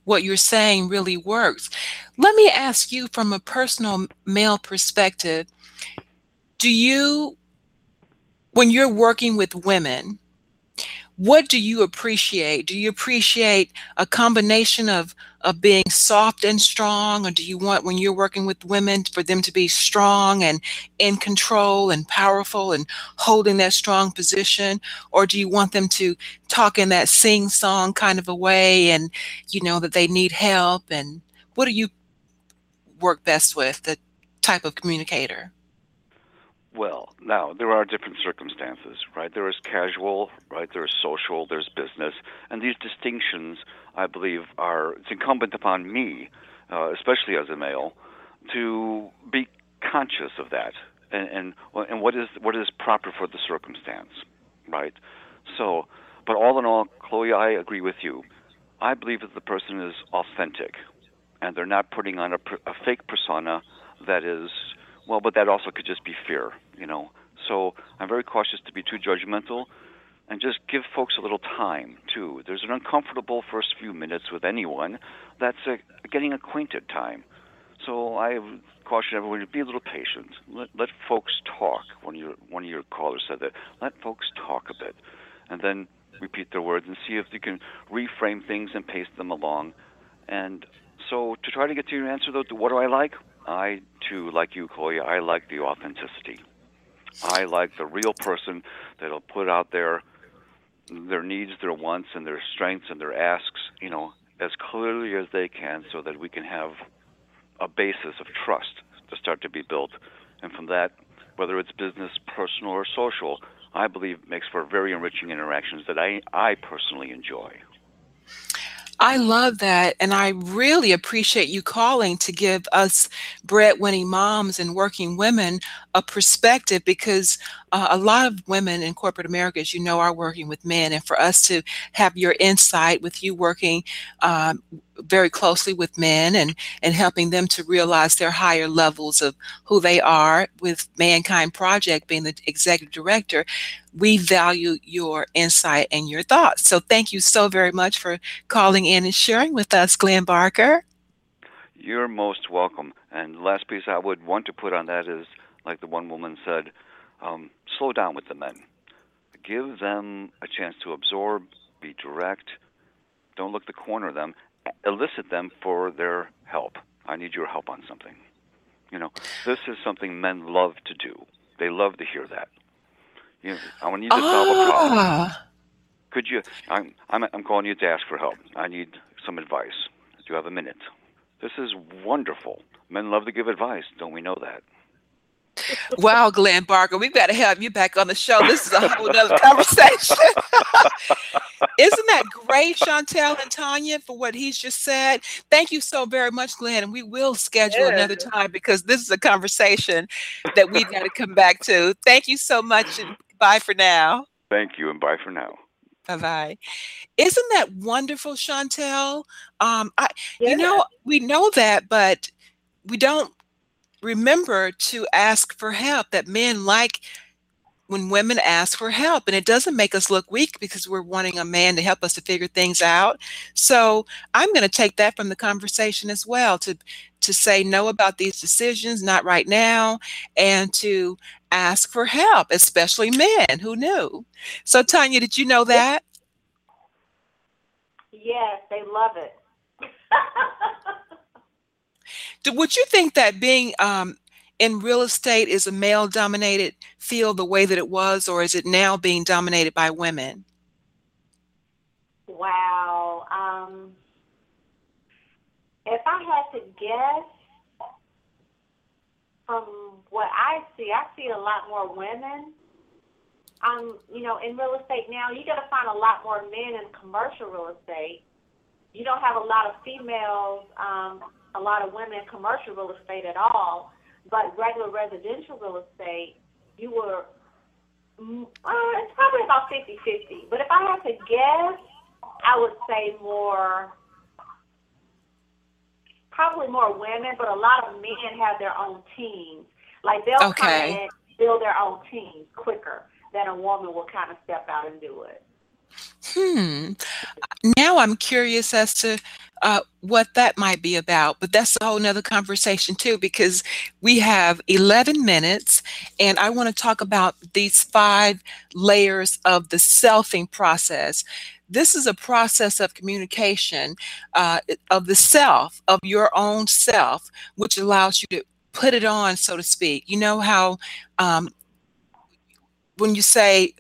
what you're saying really works. Let me ask you from a personal male perspective: Do you, when you're working with women, what do you appreciate? Do you appreciate a combination of of being soft and strong, or do you want when you're working with women for them to be strong and in control and powerful and holding that strong position, or do you want them to talk in that sing song kind of a way and you know that they need help? And what do you work best with? The type of communicator. Well, now there are different circumstances, right? There is casual, right? There is social, there's business, and these distinctions, I believe, are it's incumbent upon me, uh, especially as a male, to be conscious of that and and and what is what is proper for the circumstance, right? So, but all in all, Chloe, I agree with you. I believe that the person is authentic and they're not putting on a, a fake persona that is, well, but that also could just be fear, you know. So I'm very cautious to be too judgmental and just give folks a little time too. There's an uncomfortable first few minutes with anyone. That's a getting acquainted time. So I caution everyone to be a little patient. Let, let folks talk. One of your one of your callers said that. Let folks talk a bit, and then repeat their words and see if you can reframe things and pace them along. And so to try to get to your answer though, what do I like? I too, like you, Chloe, I like the authenticity. I like the real person that'll put out there their needs, their wants, and their strengths and their asks, you know, as clearly as they can, so that we can have a basis of trust to start to be built. And from that, whether it's business, personal, or social, I believe makes for very enriching interactions that I, I personally enjoy. I love that. And I really appreciate you calling to give us breadwinning moms and working women a perspective because uh, a lot of women in corporate America, as you know, are working with men. And for us to have your insight with you working um, very closely with men and, and helping them to realize their higher levels of who they are with Mankind Project being the executive director, we value your insight and your thoughts. So thank you so very much for calling in and sharing with us, Glenn Barker. You're most welcome. And the last piece I would want to put on that is, like the one woman said, um, slow down with the men. Give them a chance to absorb, be direct. Don't look the corner of them. Elicit them for their help. I need your help on something. You know, this is something men love to do. They love to hear that. You know, I want you to solve a problem. Ah, Could you? I'm, I'm I'm calling you to ask for help. I need some advice. Do you have a minute? This is wonderful. Men love to give advice. Don't we know that? Wow, Glenn Barker, we've got to have you back on the show. This is a whole other conversation. Isn't that great, Chantel and Tanya, for what he's just said? Thank you so very much, Glenn. And we will schedule another time because this is a conversation that we've got to come back to. Thank you so much. And bye for now. Thank you, and bye for now. Bye bye. Isn't that wonderful, Chantel? Um, I, you know, we know that, but we don't remember to ask for help. That men like when women ask for help, and it doesn't make us look weak because we're wanting a man to help us to figure things out. So I'm going to take that from the conversation as well to to say no about these decisions, not right now, and to ask for help, especially men. Who knew? So Tanya, did you know that? Yes, they love it. Do, would you think that being um, in real estate is a male dominated field the way that it was, or is it now being dominated by women? Wow. Um, if I had to guess, from what I see, I see a lot more women. Um, you know, in real estate now, you got to find a lot more men in commercial real estate. You don't have a lot of females, um, a lot of women in commercial real estate at all. But regular residential real estate, you were, mm, uh, it's probably about 50 50. But if I had to guess, I would say more, probably more women, but a lot of men have their own teams. Like they'll Okay. come in build their own teams quicker than a woman will kind of step out and do it. Hmm. Now I'm curious as to uh, what that might be about, but that's a whole nother conversation too, because we have 11 minutes and I want to talk about these five layers of the selfing process. This is a process of communication uh, of the self, of your own self, which allows you to put it on, so to speak. You know how um, when you say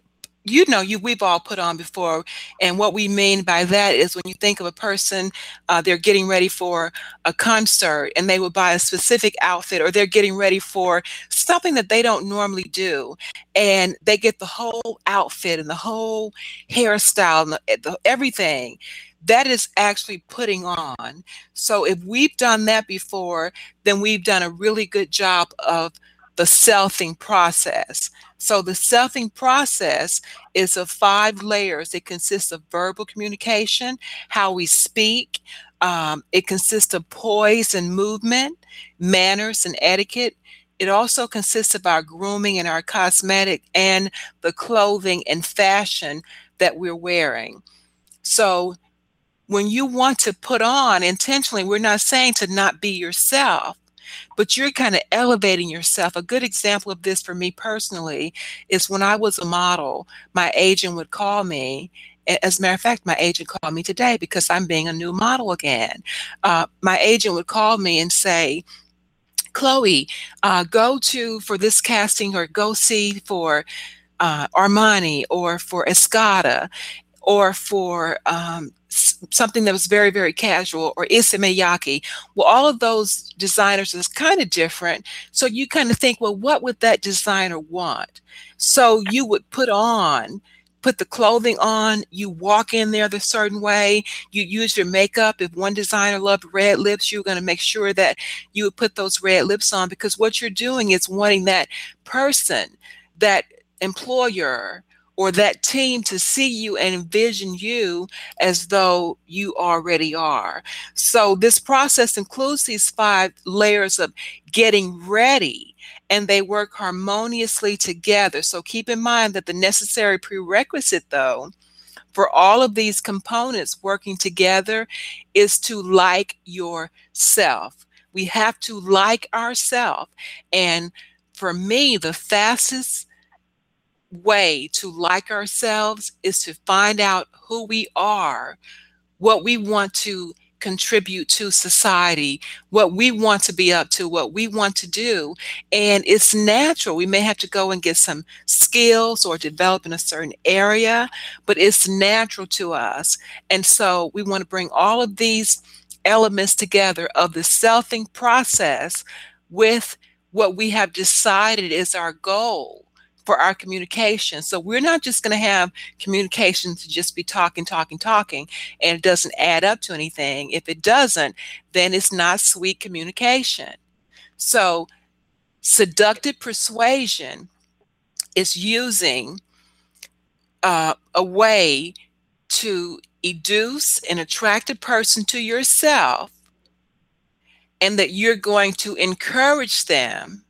you know you we've all put on before and what we mean by that is when you think of a person uh, they're getting ready for a concert and they will buy a specific outfit or they're getting ready for something that they don't normally do and they get the whole outfit and the whole hairstyle and the, the, everything. That is actually putting on. So if we've done that before then we've done a really good job of the selfing process. So the selfing process is of five layers. It consists of verbal communication, how we speak. Um, it consists of poise and movement, manners and etiquette. It also consists of our grooming and our cosmetic and the clothing and fashion that we're wearing. So when you want to put on intentionally, we're not saying to not be yourself, but you're kind of elevating yourself. A good example of this for me personally is when I was a model, my agent would call me. As a matter of fact, my agent called me today because I'm being a new model again. Uh, my agent would call me and say, Chloe, uh, go to for this casting or go see for uh, Armani or for Escada or for um, something that was very, very casual, or Issey Miyake. Well, all of those designers is kind of different. So you kind of think, well, what would that designer want? So you would put on, put the clothing on, you walk in there the certain way, you use your makeup. If one designer loved red lips, you're going to make sure that you would put those red lips on because what you're doing is wanting that person, that employer, or that team to see you and envision you as though you already are. So, this process includes these five layers of getting ready, and they work harmoniously together. So, keep in mind that the necessary prerequisite, though, for all of these components working together is to like yourself. We have to like ourselves. And for me, the fastest way to like ourselves is to find out who we are, what we want to contribute to society, what we want to be up to, what we want to do. And it's natural. We may have to go and get some skills or develop in a certain area, but it's natural to us. And so we want to bring all of these elements together of the selfing process with what we have decided is our goal for our communication. So we're not just going to have communication to just be talking, talking, talking, and it doesn't add up to anything. If it doesn't, then it's not sweet communication. So seductive persuasion is using uh, a way to educe an attractive person to yourself and that you're going to encourage them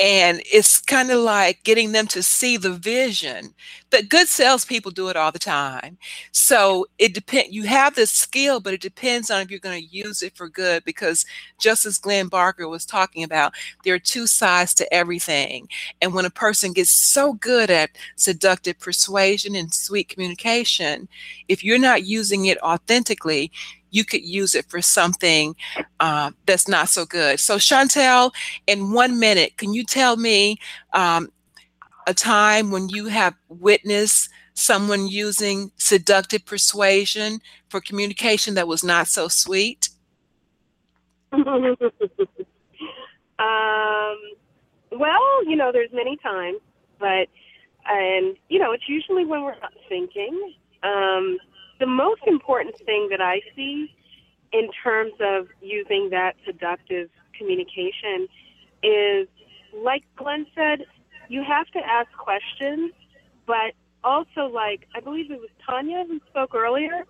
and it's kind of like getting them to see the vision but good salespeople do it all the time. So it depends you have this skill but it depends on if you're going to use it for good because just as glenn barker was talking about there are two sides to everything and when a person gets so good at seductive persuasion and sweet communication if you're not using it authentically you could use it for something uh, that's not so good. So, Chantel, in one minute, can you tell me um, a time when you have witnessed someone using seductive persuasion for communication that was not so sweet? um, well, you know, there's many times, but and you know, it's usually when we're not thinking. Um, the most important thing that I see in terms of using that seductive communication is, like Glenn said, you have to ask questions, but also, like I believe it was Tanya who spoke earlier,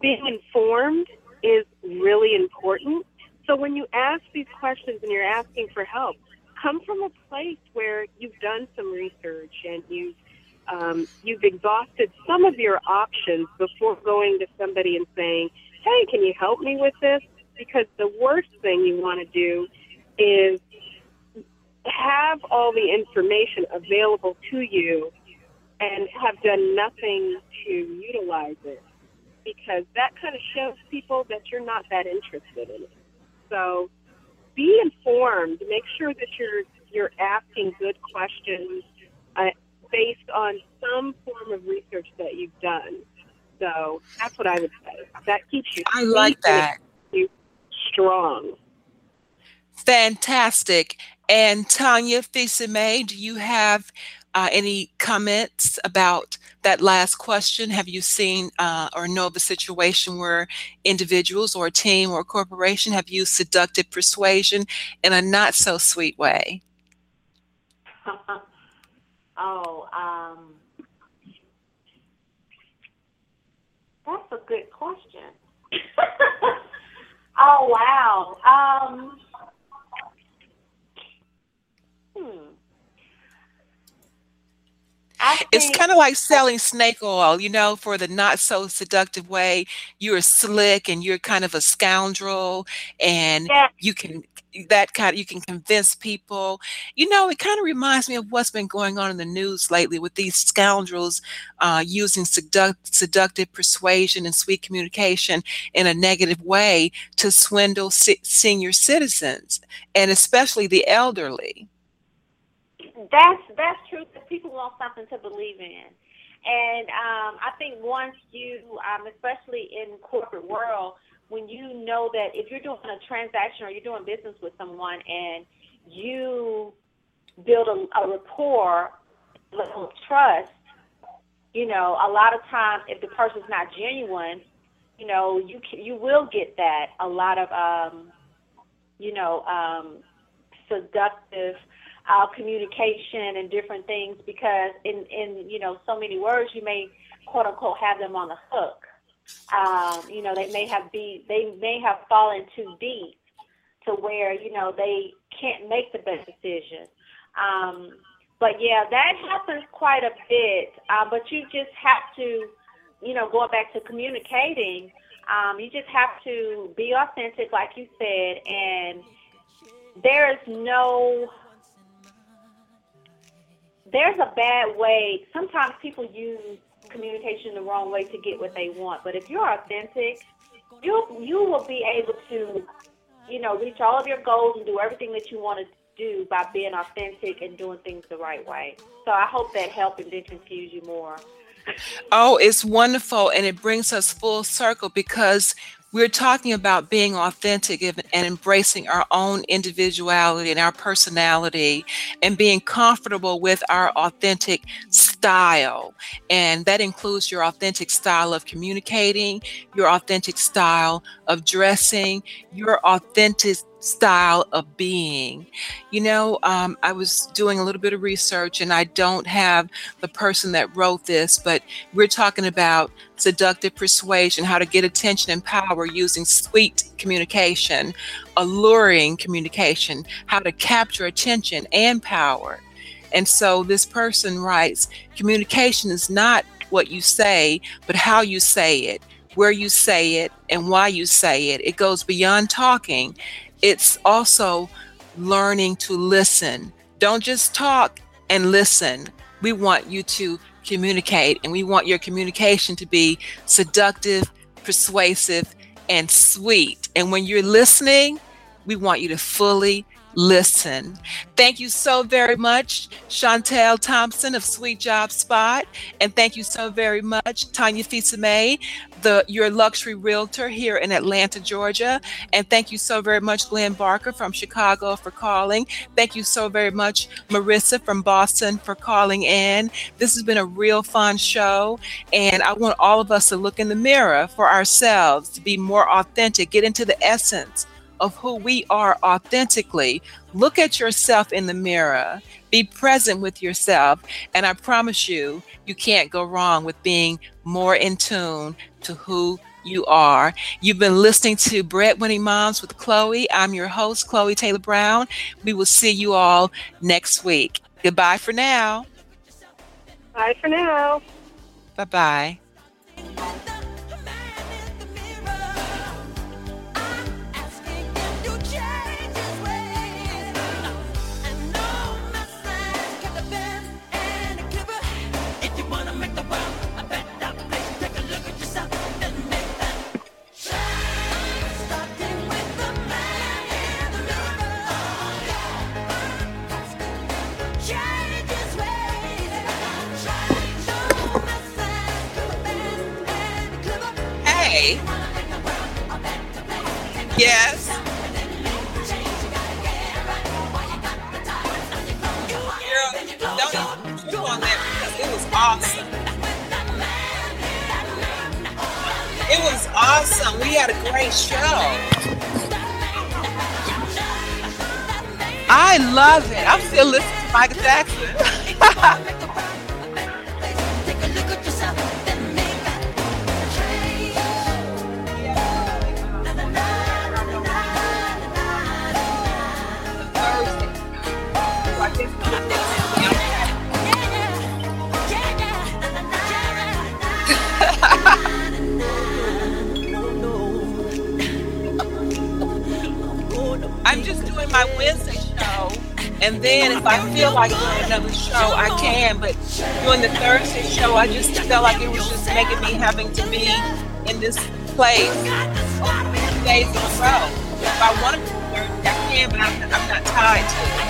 being informed is really important. So when you ask these questions and you're asking for help, come from a place where you've done some research and you've um, you've exhausted some of your options before going to somebody and saying, hey, can you help me with this? Because the worst thing you want to do is have all the information available to you and have done nothing to utilize it because that kind of shows people that you're not that interested in it. So be informed. Make sure that you're you're asking good questions. Uh, based on some form of research that you've done. So that's what I would say. That keeps you. I like that. You strong. Fantastic. And Tanya Fisime, do you have uh, any comments about that last question? Have you seen uh, or know of a situation where individuals or a team or a corporation have used seductive persuasion in a not so sweet way? Oh, um, that's a good question. oh wow. Um, hmm. I It's kind of like selling snake oil, you know, for the not so seductive way. You're slick and you're kind of a scoundrel and yeah, you can that kind you can convince people. You know, it kind of reminds me of what's been going on in the news lately with these scoundrels uh, using seduct, seductive persuasion and sweet communication in a negative way to swindle se- senior citizens and especially the elderly. That's that's true. Because people want something to believe in, and um, I think once you, um, especially in corporate world, when you know that if you're doing a transaction or you're doing business with someone and you build a, a rapport, level trust, you know, a lot of times if the person's not genuine, you know, you can, you will get that a lot of um, you know, um, seductive uh, communication and different things because in in you know so many words you may quote unquote have them on the hook. Um, you know, they may have be they may have fallen too deep to where you know they can't make the best decision. Um, but yeah, that happens quite a bit. Uh, but you just have to, you know, going back to communicating, um, you just have to be authentic, like you said, and there is no there's a bad way. Sometimes people use communication the wrong way to get what they want. But if you're authentic, you you will be able to, you know, reach all of your goals and do everything that you want to do by being authentic and doing things the right way. So I hope that helped and didn't confuse you more. Oh, it's wonderful. And it brings us full circle because we're talking about being authentic and embracing our own individuality and our personality and being comfortable with our authentic style. And that includes your authentic style of communicating, your authentic style of dressing, your authentic style of being. You know, um, I was doing a little bit of research and I don't have the person that wrote this, but we're talking about seductive persuasion, how to get attention and power using sweet communication, alluring communication, how to capture attention and power. And so this person writes communication is not what you say, but how you say it, where you say it, and why you say it. It goes beyond talking, it's also learning to listen. Don't just talk and listen. We want you to communicate, and we want your communication to be seductive, persuasive, and sweet. And when you're listening, we want you to fully listen. Thank you so very much, Chantel Thompson of Sweet Job Spot. And thank you so very much, Tanya Fisame, the your luxury realtor here in Atlanta, Georgia. And thank you so very much, Glenn Barker from Chicago for calling. Thank you so very much, Marissa from Boston for calling in. This has been a real fun show. And I want all of us to look in the mirror for ourselves, to be more authentic, get into the essence of who we are authentically. Look at yourself in the mirror. Be present with yourself. And I promise you, you can't go wrong with being more in tune to who you are. You've been listening to Breadwinning Moms with Chloe. I'm your host, Chloe Taylor Brown. We will see you all next week. Goodbye for now. Bye for now. Bye bye. We had a great show. I love it. I'm still listening to Michael Jackson. and then if I feel like doing another show, I can. But doing the Thursday show, I just felt like it was just making me having to be in this place days in a row. If I want to do Thursday, I can, but I'm, I'm not tied to it.